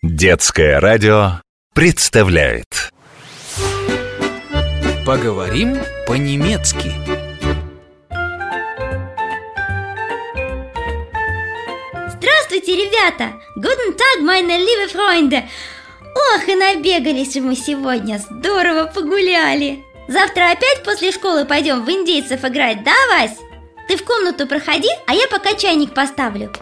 Детское радио представляет Поговорим по-немецки Здравствуйте, ребята! Guten Tag, meine liebe Freunde! Ох, и набегались мы сегодня, здорово погуляли! Завтра опять после школы пойдем в индейцев играть, да, Вась? Ты в комнату проходи, а я пока чайник поставлю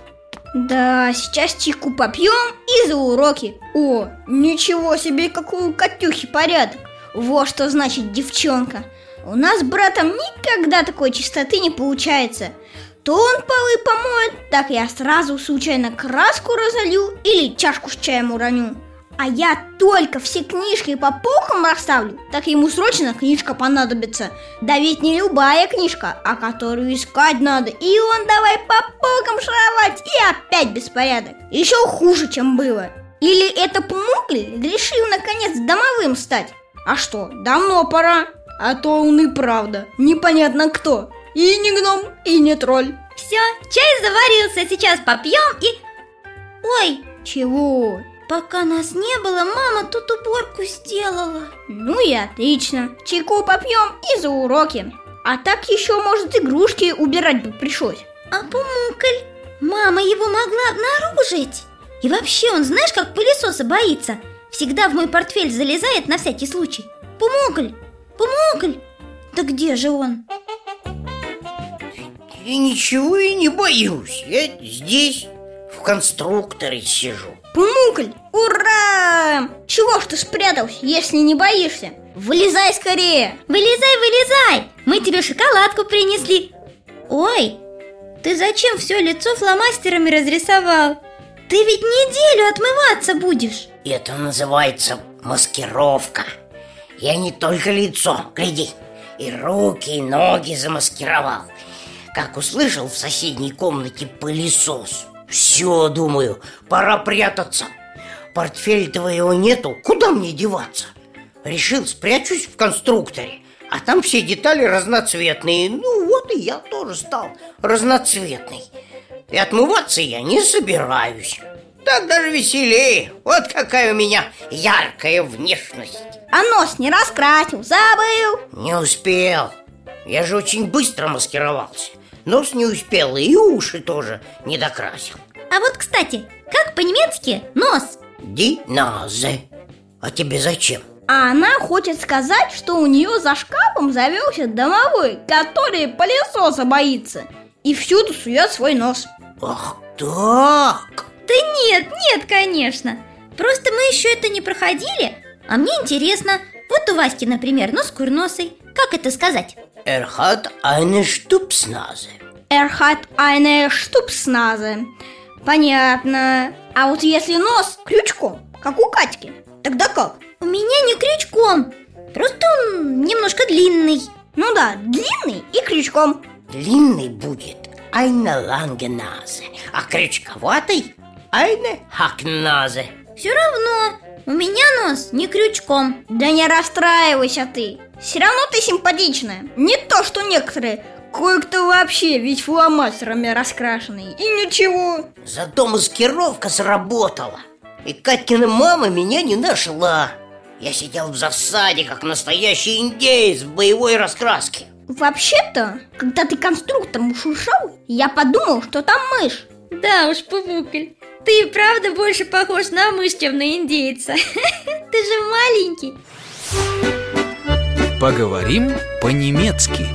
Да, сейчас чайку попьем и за уроки. О, ничего себе, какой у Катюхи порядок. Вот что значит девчонка. У нас с братом никогда такой чистоты не получается. То он полы помоет, так я сразу случайно краску разолью или чашку с чаем уроню а я только все книжки по полкам расставлю, так ему срочно книжка понадобится. Да ведь не любая книжка, а которую искать надо. И он давай по полкам шаровать, и опять беспорядок. Еще хуже, чем было. Или это Пумукль решил наконец домовым стать? А что, давно пора. А то он и правда непонятно кто. И не гном, и не тролль. Все, чай заварился, сейчас попьем и... Ой, Чего? Пока нас не было, мама тут уборку сделала Ну и отлично. Чайку попьем и за уроки. А так еще, может, игрушки убирать бы пришлось. А Пумукль? Мама его могла обнаружить И вообще он знаешь, как пылесоса боится Всегда в мой портфель залезает на всякий случай Пумукль, Пумукль Да где же он? И ничего и не боюсь. Я здесь в конструкторе сижу. Пумукль, ура! Чего ж ты спрятался, если не боишься? Вылезай скорее! Вылезай, вылезай! Мы тебе шоколадку принесли Ой, ты зачем все лицо фломастерами разрисовал? Ты ведь неделю отмываться будешь Это называется маскировка. Я не только лицо, гляди, и руки, и ноги замаскировал. Как услышал в соседней комнате пылесос. Все, думаю, пора прятаться. Портфель твоего нету, куда мне деваться? Решил, спрячусь в конструкторе. А там все детали разноцветные. Ну вот и я тоже стал разноцветный. И отмываться я не собираюсь. Так даже веселее. Вот какая у меня яркая внешность. А нос не раскрасил, забыл Не успел. Я же очень быстро маскировался. Нос не успел, и уши тоже не докрасил. А вот, кстати, как по-немецки нос? Диназе. А тебе зачем? А она хочет сказать, что у нее за шкафом завелся домовой, который пылесоса боится И всюду сует свой нос Ах так! Да нет, нет, конечно Просто мы еще это не проходили А мне интересно Вот у Васьки, например, нос курносый Как это сказать? Er hat eine Stupsnase. Er hat eine Stupsnase Понятно А вот если нос крючком, как у Катьки, тогда как? У меня не крючком Просто он немножко длинный Ну да, длинный и крючком Длинный будет eine lange Nase, а крючковатый eine Hacknase. Все равно У меня нос не крючком. Да не расстраивайся ты. Все равно ты симпатичная. Не то, что некоторые. Кое-кто вообще ведь фломастерами раскрашенный. И ничего. Зато маскировка сработала. И Катькина мама меня не нашла. Я сидел в засаде, как настоящий индеец в боевой раскраске. Вообще-то, когда ты конструктором шуршал Я подумал, что там мышь. Да уж, Пупукль Ты и правда больше похож на мышь, чем на индейца Ты же маленький Поговорим по-немецки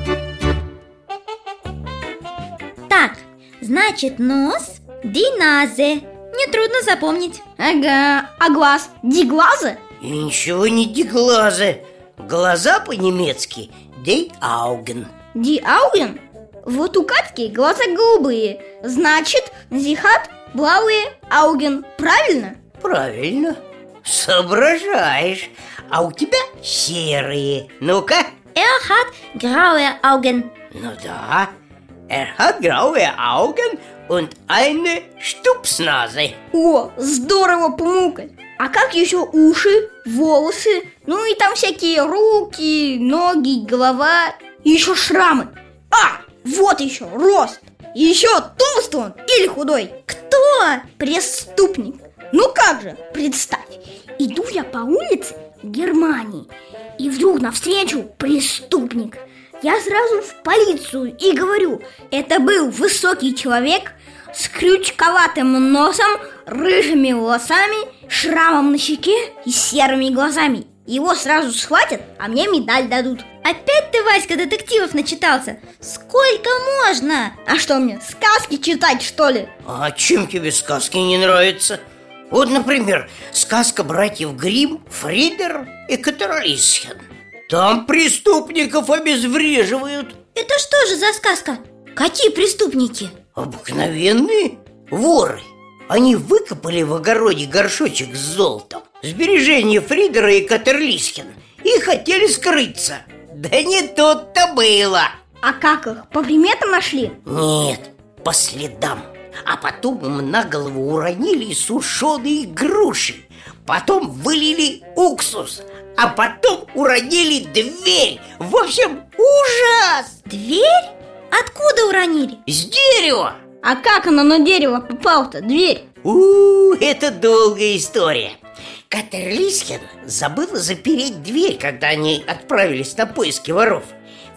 Так, значит нос Диназе Нетрудно запомнить Ага, а глаз? Диглазы? Ничего не диглазы. Глаза по-немецки «die Augen». Ди Ауген? Вот у Катьки глаза голубые Значит, зихат блауе ауген Правильно? Правильно. Соображаешь. А у тебя серые. Ну-ка. Er hat graue Augen Ну да. Er hat graue Augen und eine Stupsnase. О, здорово, Пумукаль А как еще уши, волосы, ну и там всякие руки, ноги, голова И еще шрамы А, вот еще рост еще толстый он или худой Кто? Преступник Ну как же, представь, иду я по улице Германии, и вдруг навстречу преступник. Я сразу в полицию и говорю, это был высокий человек с крючковатым носом, рыжими волосами, шрамом на щеке и серыми глазами. Его сразу схватят, а мне медаль дадут. Опять ты, Васька, детективов начитался? Сколько можно? А что мне, сказки читать, что ли? А чем тебе сказки не нравятся? Вот, например, сказка братьев Грим, Фридер и Катерлисхен. Там преступников обезвреживают. Это что же за сказка? Какие преступники? Обыкновенные воры. Они выкопали в огороде горшочек с золотом, сбережения Фридера и Катерлисхен, и хотели скрыться. Да не тут-то было. А как их, по приметам нашли? Нет, по следам. А потом им на голову уронили сушеные груши. Потом вылили уксус. А потом уронили дверь. В общем, ужас! Дверь? Откуда уронили? С дерева! А как она на дерево попала-то, дверь? у это долгая история. Катерлисхен забыла запереть дверь, когда они отправились на поиски воров.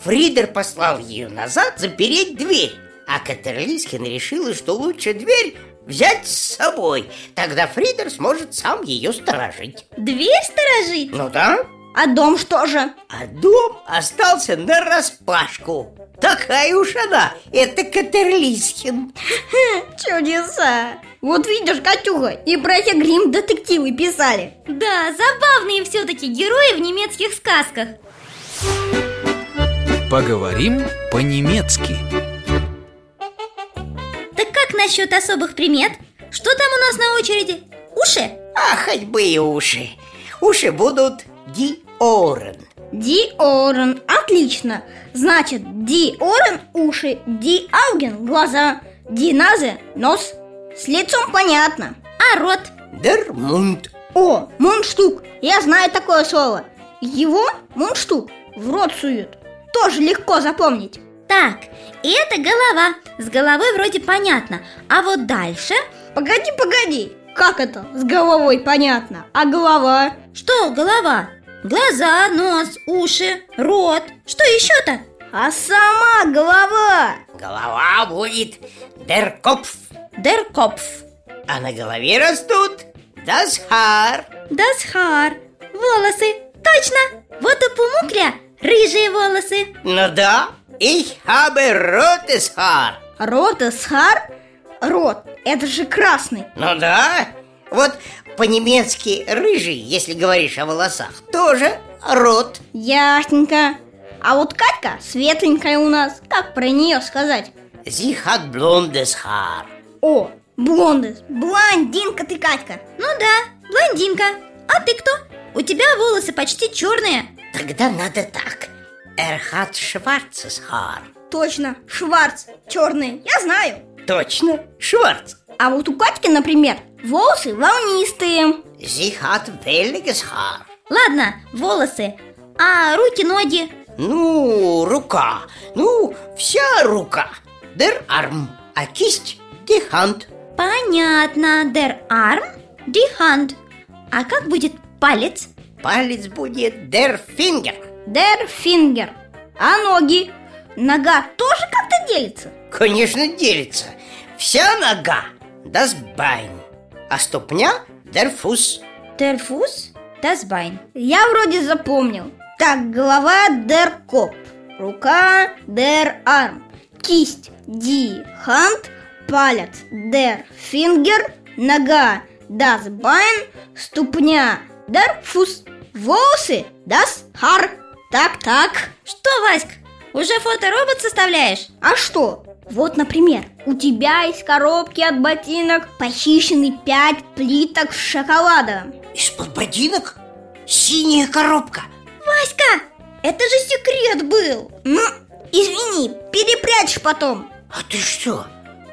Фридер послал ее назад запереть дверь, а Катерлисхен решила, что лучше дверь взять с собой. Тогда Фридер сможет сам ее сторожить. Дверь сторожить? Ну да. А дом что же? А дом остался на распашку. Такая уж она, это Катерлисхин Чудеса! Вот видишь, Катюха, и братья Грим детективы писали Да, забавные все-таки герои в немецких сказках Поговорим по-немецки Так как насчет особых примет? Что там у нас на очереди? Уши? А хоть бы и уши Уши будут ди Орен Ди Орен, отлично. Значит, Ди Орен – уши, Ди Ауген – глаза, Ди Назе – нос. С лицом понятно. А рот? Дер Мунд О, мундштук, я знаю такое слово. Его, мундштук, в рот суют. Тоже легко запомнить. Так, это голова. С головой вроде понятно. А вот дальше... Погоди, погоди. Как это? С головой понятно? А голова? Что голова? Глаза, нос, уши, рот. Что еще-то? А сама голова. Голова будет Der Kopf А на голове растут Haar Das Haar Волосы, точно. Вот у Пумукля рыжие волосы. Ну да, ich habe rotes Haar. Ротесхар? Рот, это же красный. Ну да, вот по-немецки рыжий, если говоришь о волосах, тоже рот. Ясненько. А вот Катька светленькая у нас. Как про нее сказать? Sie hat blondes Haar О, блондес, блондинка ты, Катька. Ну да, блондинка. А ты кто? У тебя волосы почти черные. Тогда надо так. Er hat schwarzes Haar Точно, Шварц, черный, я знаю. Точно, Шварц. А вот у Катьки, например, волосы волнистые. Sie hat welliges Haar Ладно, волосы. А руки, ноги? Ну, рука, ну, вся рука. Der Arm, а кисть die Hand Понятно, der Arm, die Hand А как будет палец? Палец будет der Finger Дер фингер. А ноги? Нога тоже как-то делится? Конечно, делится. Вся нога. Das Bein А ступня Fuß, das Bein Я вроде запомнил. Так, голова дер коп Рука дер арм Кисть ди ханд Палец дер фингер Нога das Bein Ступня дер фус Волосы das Haar Так-так Что, Васька, уже фоторобот составляешь? А что? Вот, например, у тебя из коробки от ботинок похищены пять плиток с шоколадом Из-под ботинок? Синяя коробка. Васька, это же секрет был. Ну, извини, перепрячешь потом. А ты что,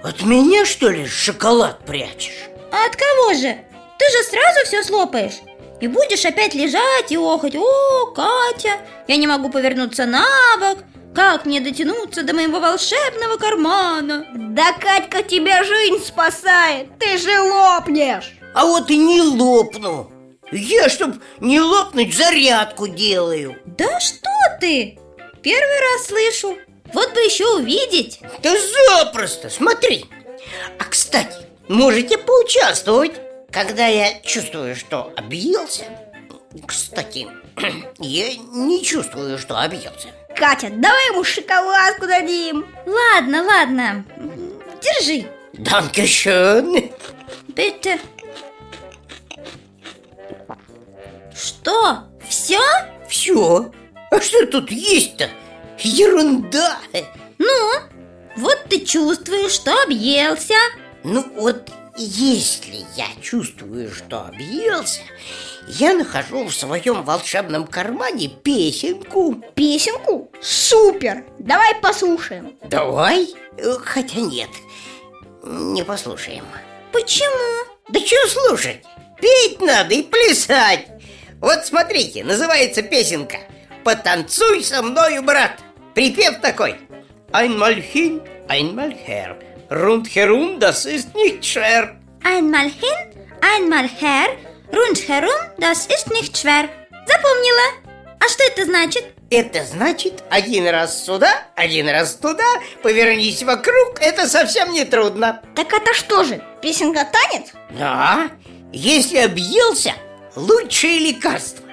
от меня что ли шоколад прячешь? А от кого же? Ты же сразу все слопаешь. И будешь опять лежать и охать. О, Катя, я не могу повернуться на бок Как мне дотянуться до моего волшебного кармана? Да Катька тебя жизнь спасает, ты же лопнешь. А вот и не лопну. Я, чтоб не лопнуть, зарядку делаю. Да что ты? Первый раз слышу. Вот бы еще увидеть. Да запросто, смотри. А, кстати, можете поучаствовать Когда я чувствую, что объелся. Кстати, я не чувствую, что объелся Катя, давай ему шоколадку дадим. Ладно, ладно. Держи. Данкешön Bitte Что? Все? Все А что тут есть-то? Ерунда. Ну, вот ты чувствуешь, что объелся. Ну вот если я чувствую, что объелся Я нахожу в своем волшебном кармане песенку Песенку? Супер! Давай послушаем Давай? Э, Хотя нет, не послушаем Почему? Да что слушать? Петь надо и плясать Вот смотрите, называется песенка «Потанцуй со мною, брат» Припев такой Einmal hin, einmal her Rundherum, das ist nicht schwer Einmal hin, einmal her Rundherum, das ist nicht schwer. Запомнила. А что это значит? Это значит, один раз сюда, один раз туда. Повернись вокруг, это совсем не трудно. Так это что же, песенка танец? Да, если объелся, лучшее лекарство.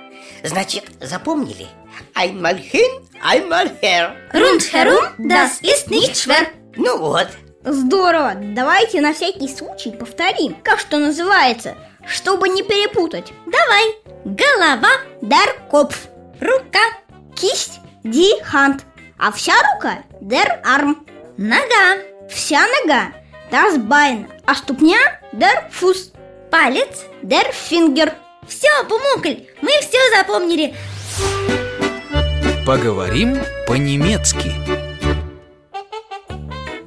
Значит, запомнили? Einmal hin, einmal her Rundherum, das ist nicht schwer. Ну вот, Здорово! Давайте на всякий случай повторим, как что называется, чтобы не перепутать. Давай. Голова, Der Kopf, рука, кисть, die Hand, а вся рука der Arm, нога, вся нога das Bein, а ступня der Fuß, палец der Finger. Все, Пумукль, мы все запомнили. Поговорим по-немецки.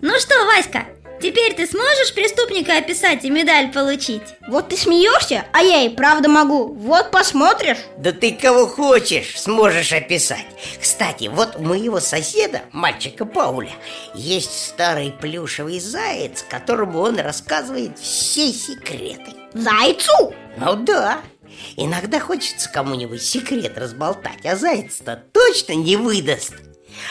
Ну что, Васька, теперь ты сможешь преступника описать и медаль получить? Вот ты смеешься, а я и правда могу. Вот посмотришь. да ты кого хочешь сможешь описать Кстати, вот у моего соседа, мальчика Пауля Есть старый плюшевый заяц, которому он рассказывает все секреты Зайцу! Ну да, иногда хочется кому-нибудь секрет разболтать, а заяц-то точно не выдаст.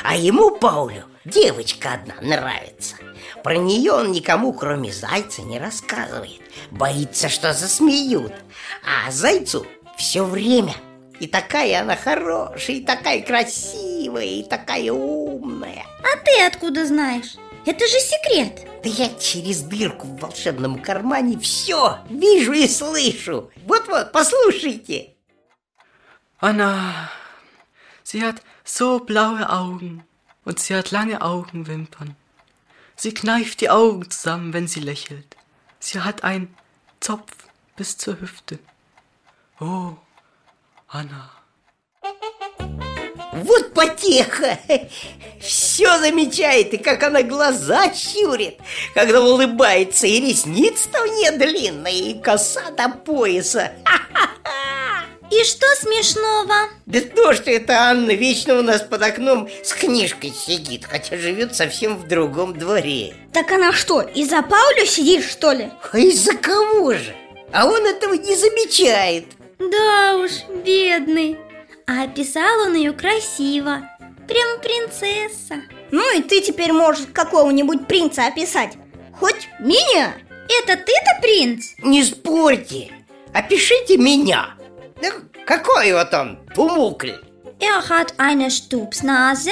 А ему, Паулю, девочка одна нравится. Про нее он никому, кроме зайца, не рассказывает. Боится, что засмеют. А зайцу все время. И такая она хорошая, и такая красивая, и такая умная. А ты откуда знаешь? Это же секрет Да я через дырку в волшебном кармане все вижу и слышу. Вот-вот, послушайте. Anna, sie hat so blaue Augen und sie hat lange Augenwimpern. Sie kneift die Augen zusammen, wenn sie lächelt. Sie hat einen Zopf bis zur Hüfte. Oh, Anna. Вот потеха! Все замечает, и как она глаза щурит, когда улыбается, и ресниц-то у нее длинные, и коса до пояса. И что смешного? Да то, что это Анна вечно у нас под окном с книжкой сидит, хотя живет совсем в другом дворе. Так она что, из-за Паулю сидит, что ли? А из-за кого же? А он этого не замечает. Да уж, бедный А описал он ее красиво Прям принцесса Ну и ты теперь можешь какого-нибудь принца описать. Хоть меня. Это ты-то принц? Не спорьте, опишите меня. Да какой вот он, пумукль. Er hat eine Stupsnase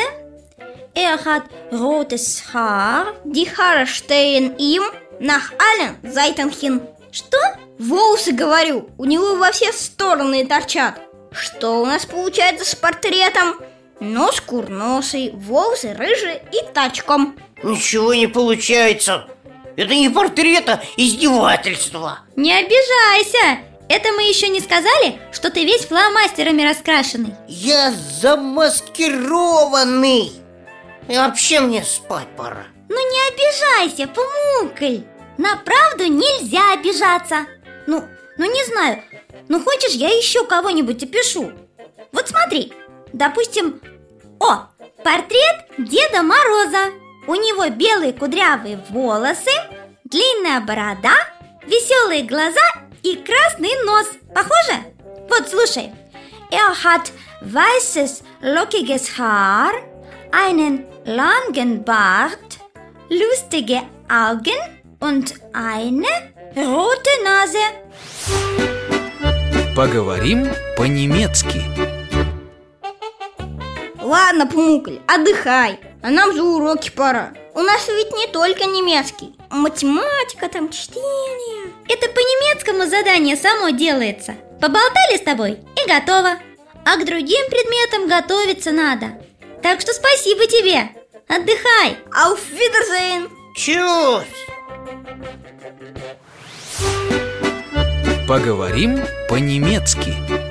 Er hat rotes Haar Die Haare stehen ihm nach allen Seiten hin. Что? Волосы, говорю, у него во все стороны торчат. Что у нас получается с портретом? Нос курносый, волосы рыжие и тачком. Ничего не получается. Это не портрет, а издевательство. Не обижайся Это мы еще не сказали, что ты весь фломастерами раскрашенный. Я замаскированный. И вообще мне спать пора. Ну не обижайся, Пумукль На правду нельзя обижаться. Ну, ну не знаю Ну хочешь, я еще кого-нибудь опишу? Вот смотри Допустим, о, портрет Деда Мороза. У него белые кудрявые волосы Длинная борода Веселые глаза и красный нос. Похоже? Вот, слушай. Er hat weißes, lockiges Haar, einen langen Bart, lustige Augen und eine rote Nase. Поговорим по-немецки. Ладно, Пумукль, отдыхай А нам же уроки пора У нас ведь не только немецкий Математика, там чтение Это по немецкому задание само делается. Поболтали с тобой и готово. А к другим предметам готовиться надо. Так что спасибо тебе. Отдыхай. Auf Wiedersehen Чус! Поговорим по-немецки.